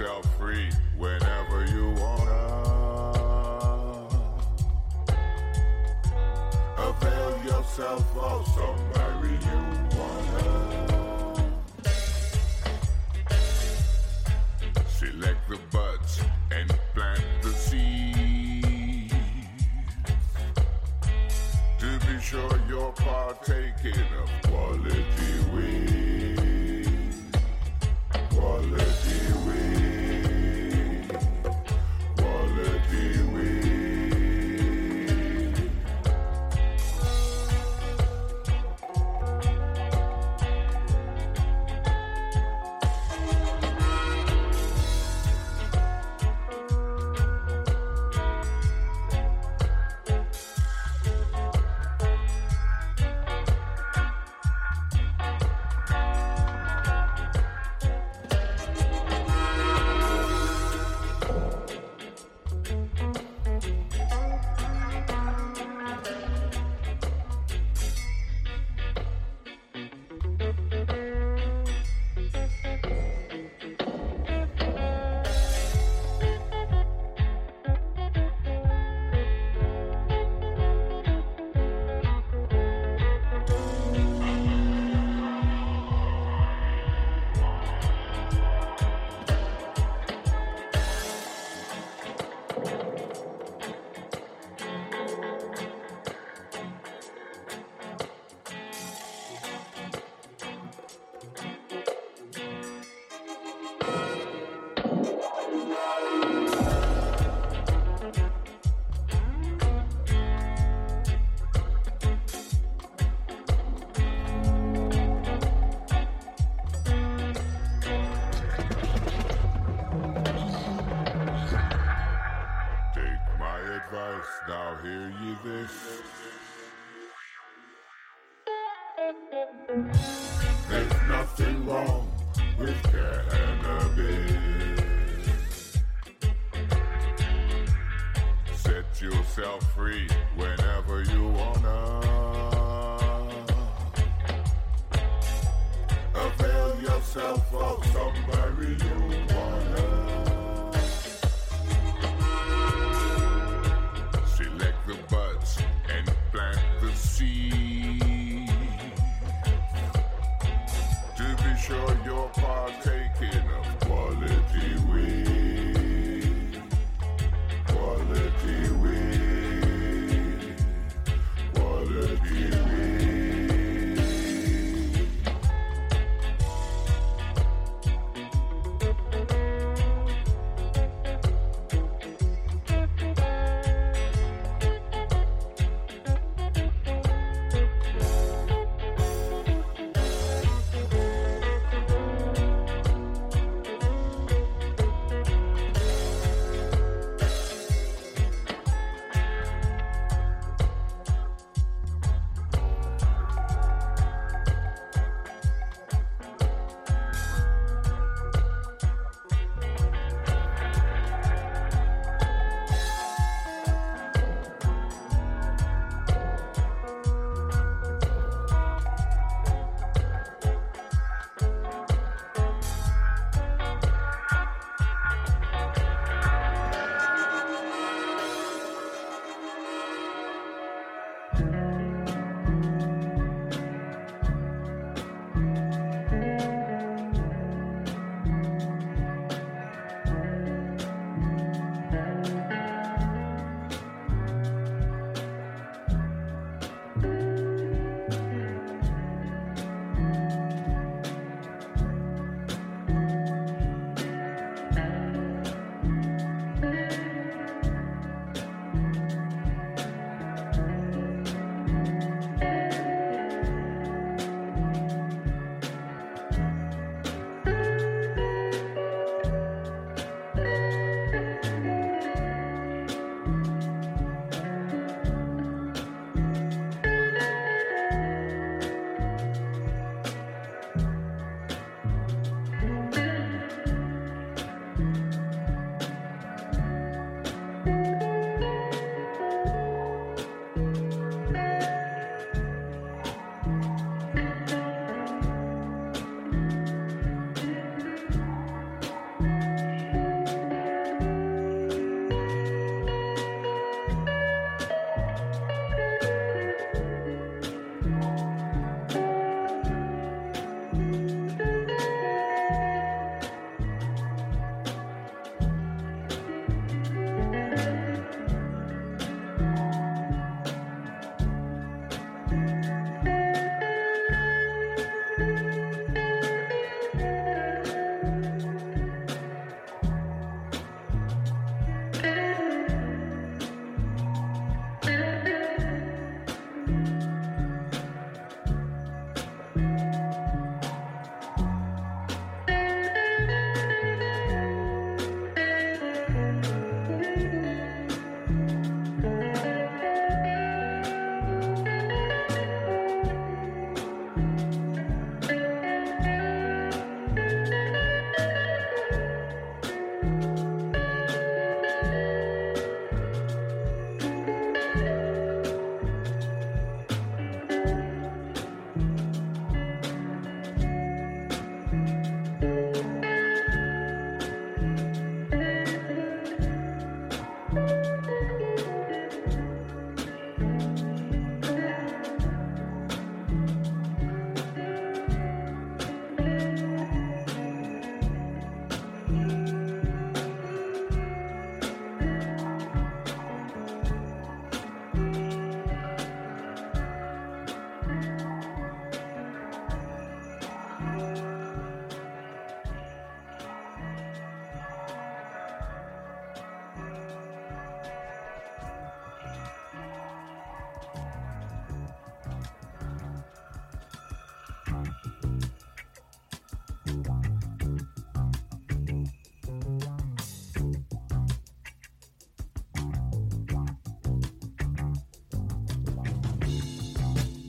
yourself free whenever you wanna. Avail yourself of somebody you wanna. Select the buds and plant the seeds. To be sure you're partaking of.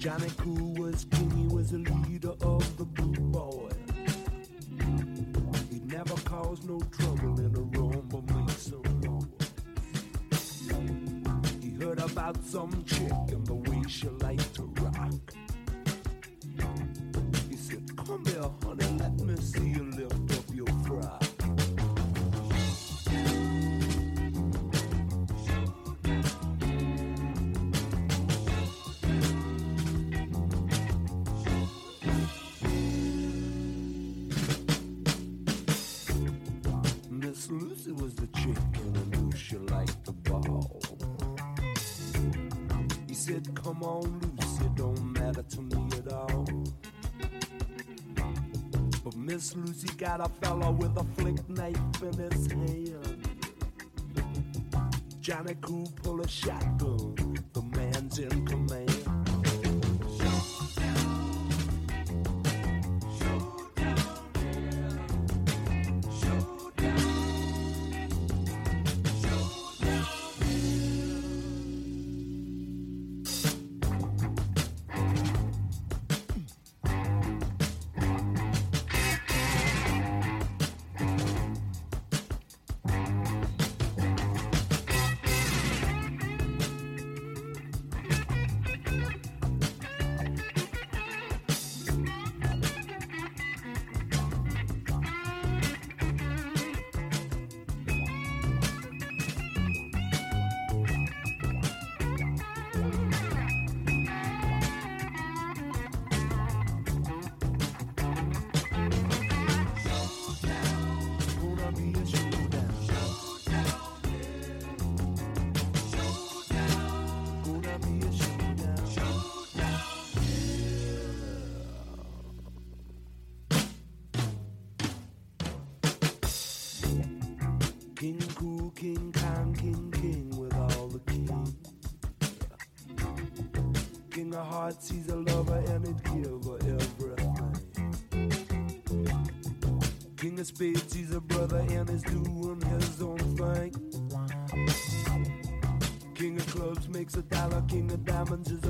Johnny Cool was king, he was the leader of the Blue Boy. He never caused no trouble in a room, but make some noise. He heard about some chick and the way she liked to Miss Lucy got a fella with a flick knife in his hand. Johnny Cool pull a shotgun, Hearts, he's a lover and he'd give her everything. King of Spades, he's a brother and he's doing his own thing. King of Clubs makes a dollar, King of Diamonds is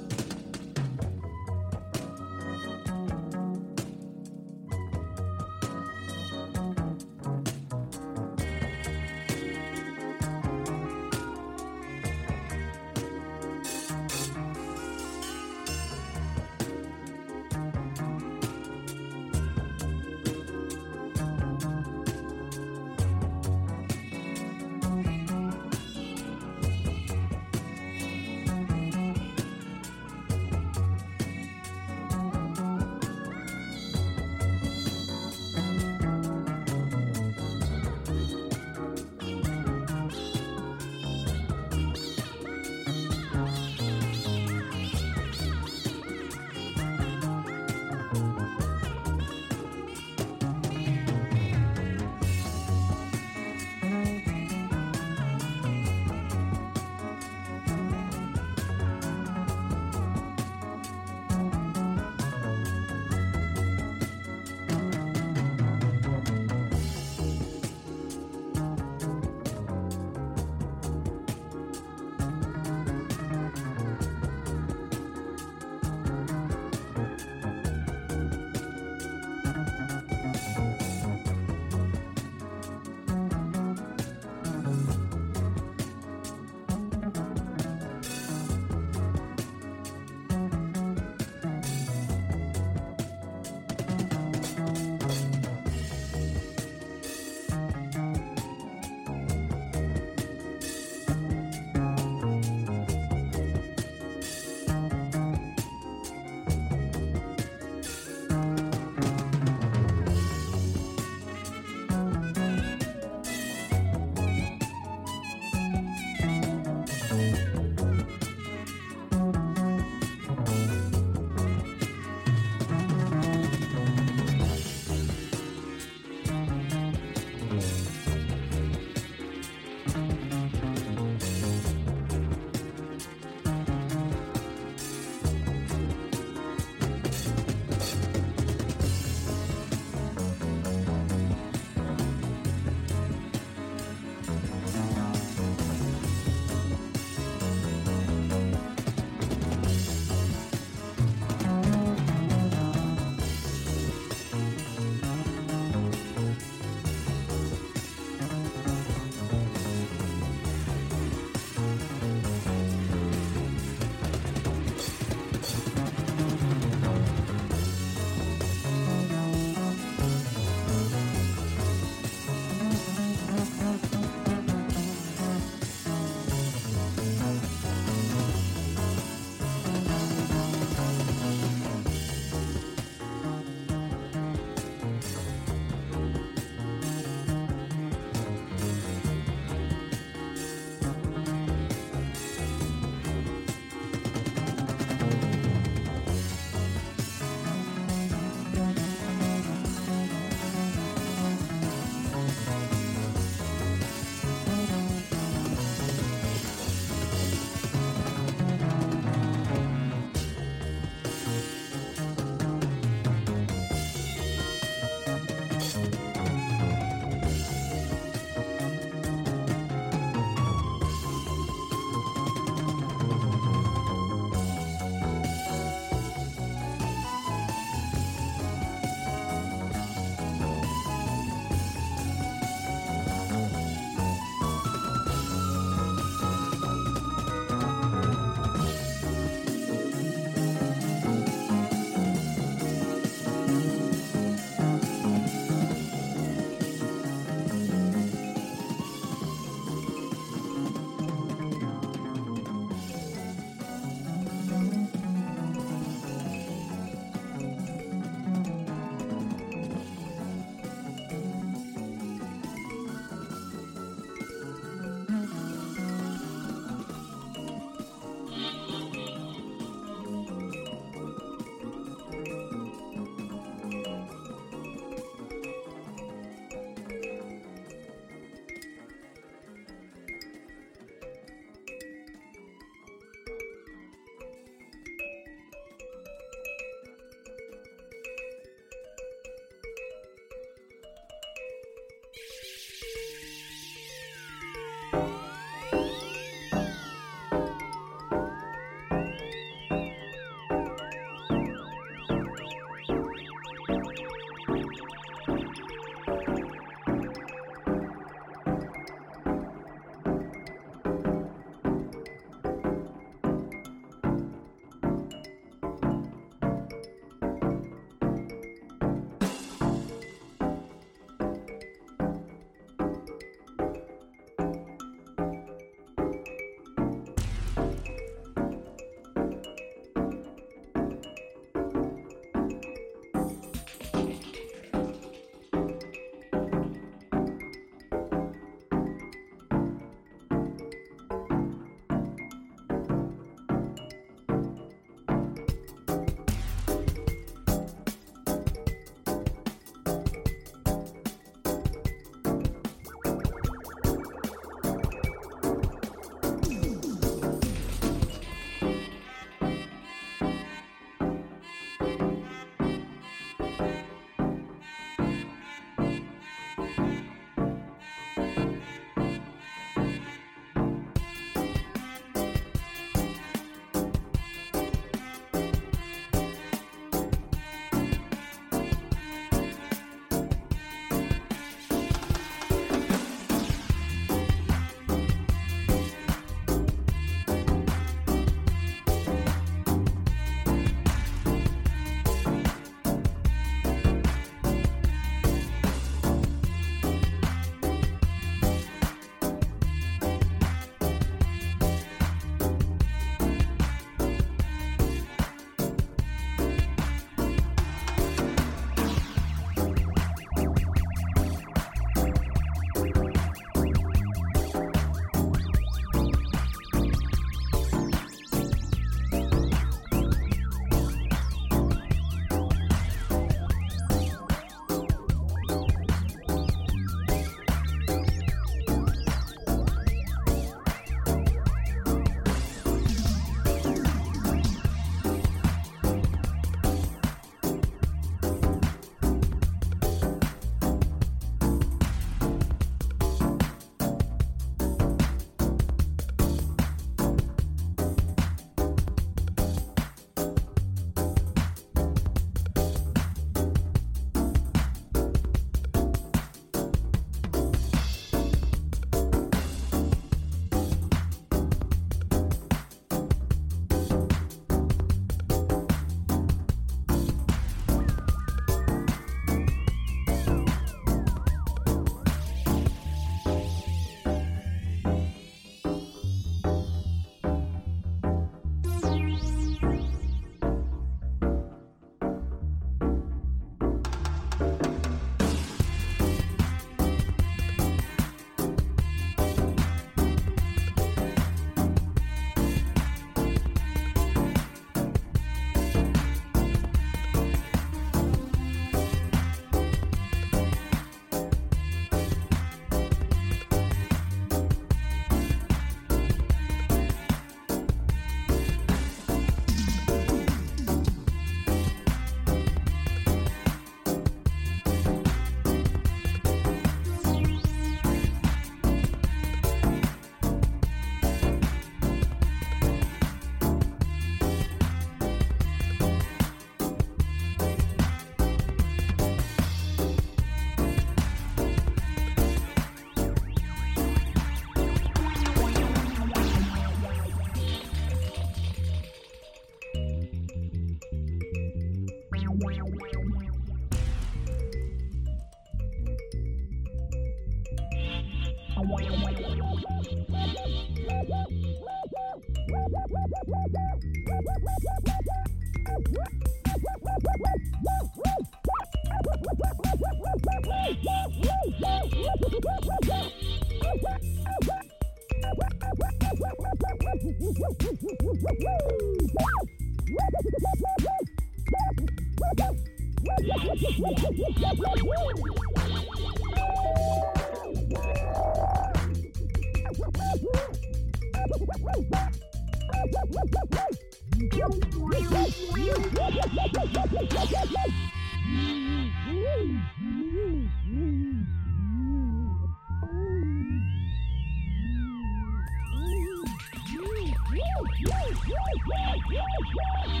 Woo!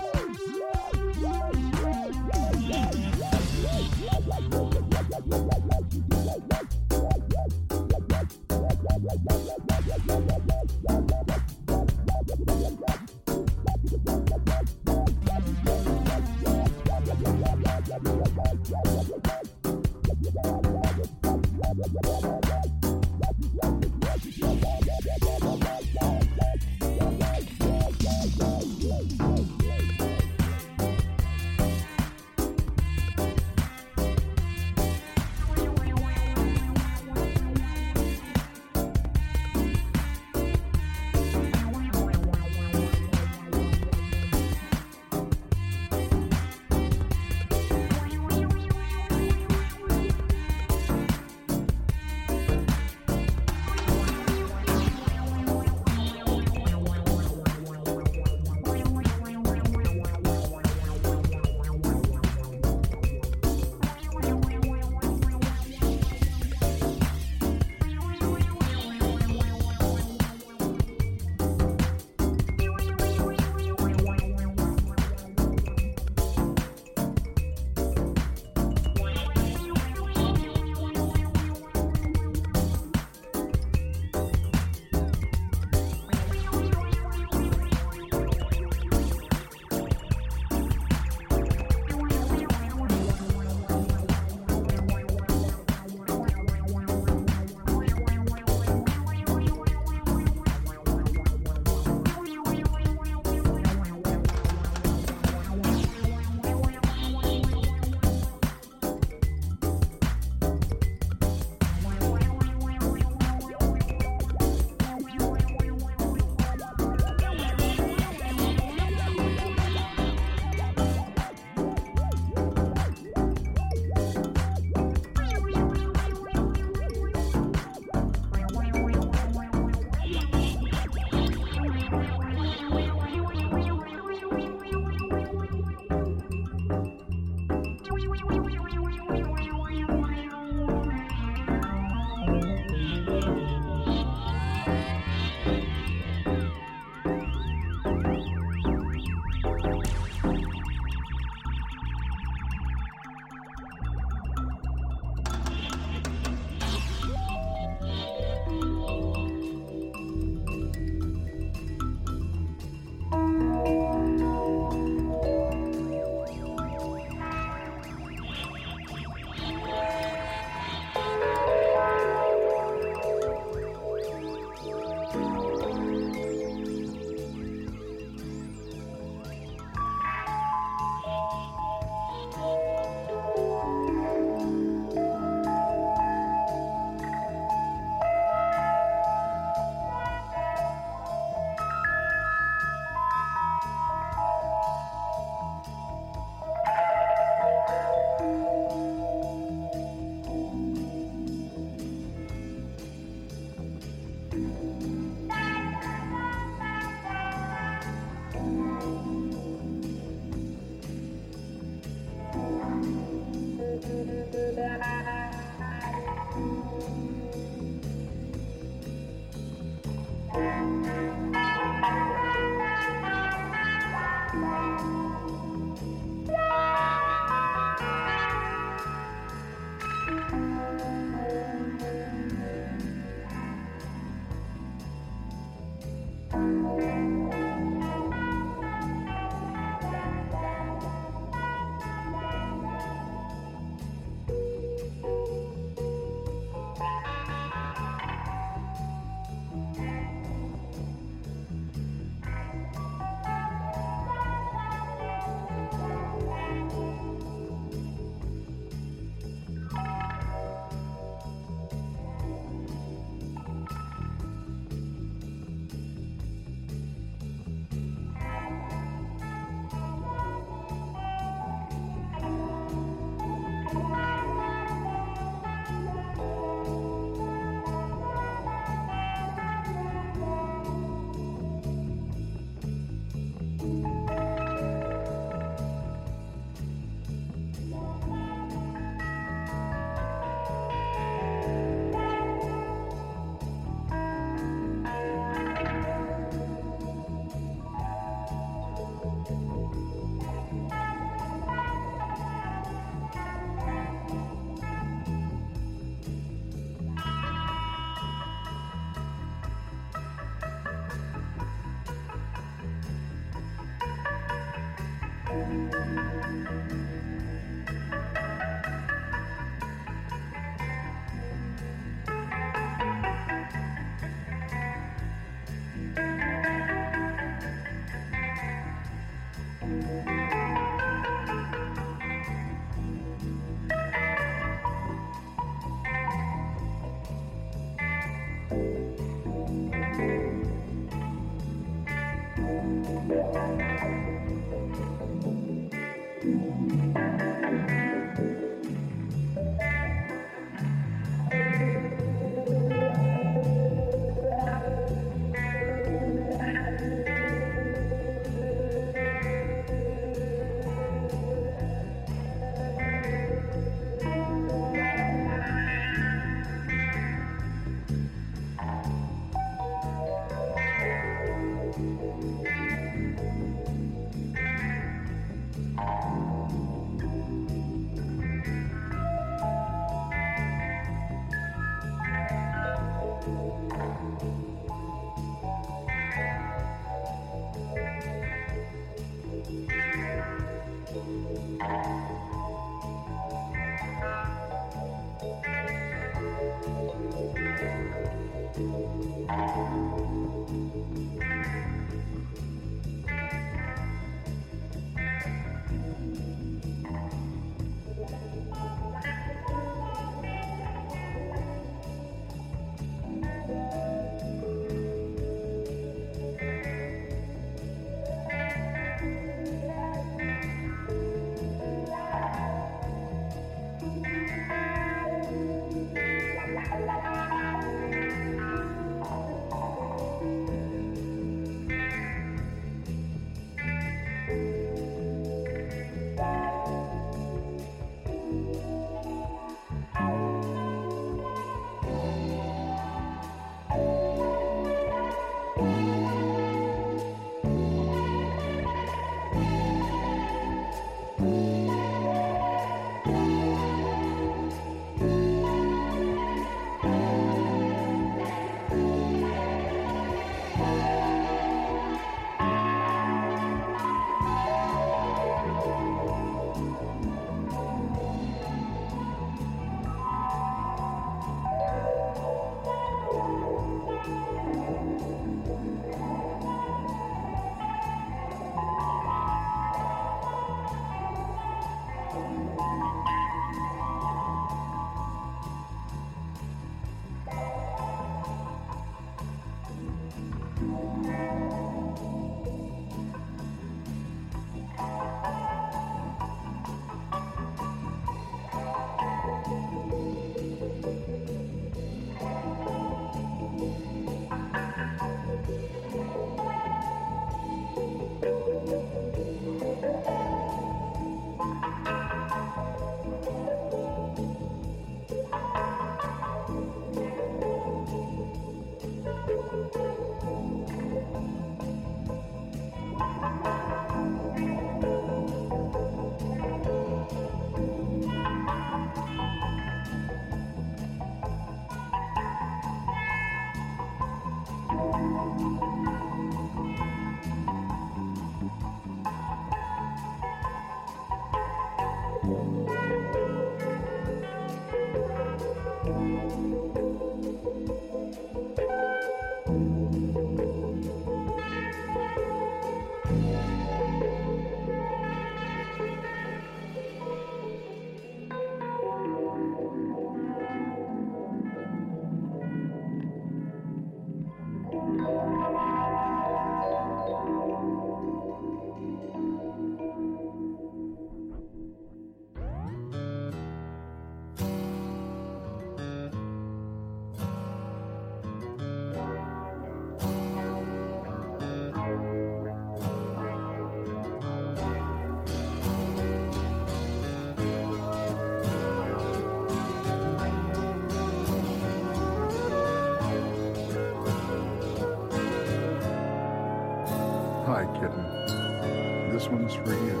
For you.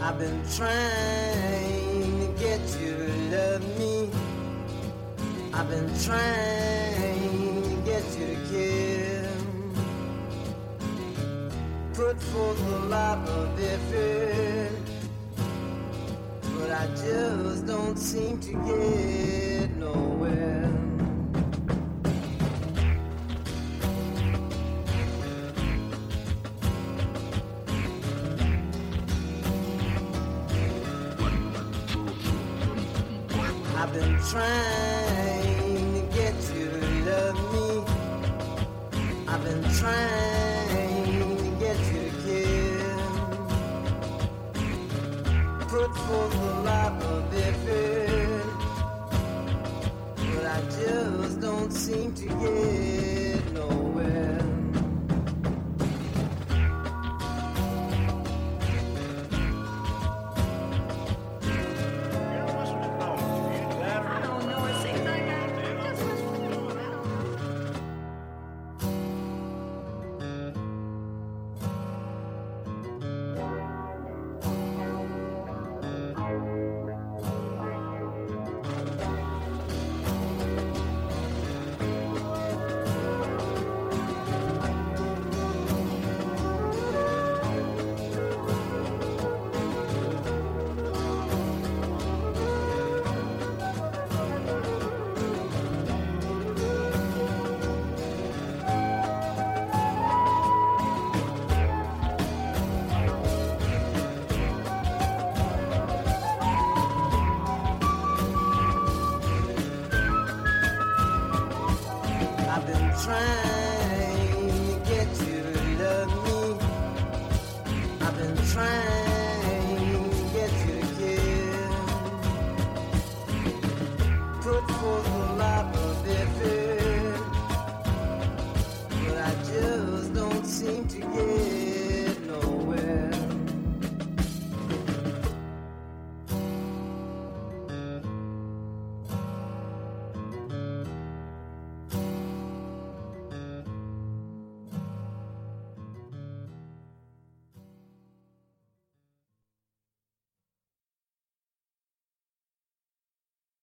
I've been trying to get you to love me. I've been trying to get you to care. put forth a lot of effort, but I just don't seem to get trying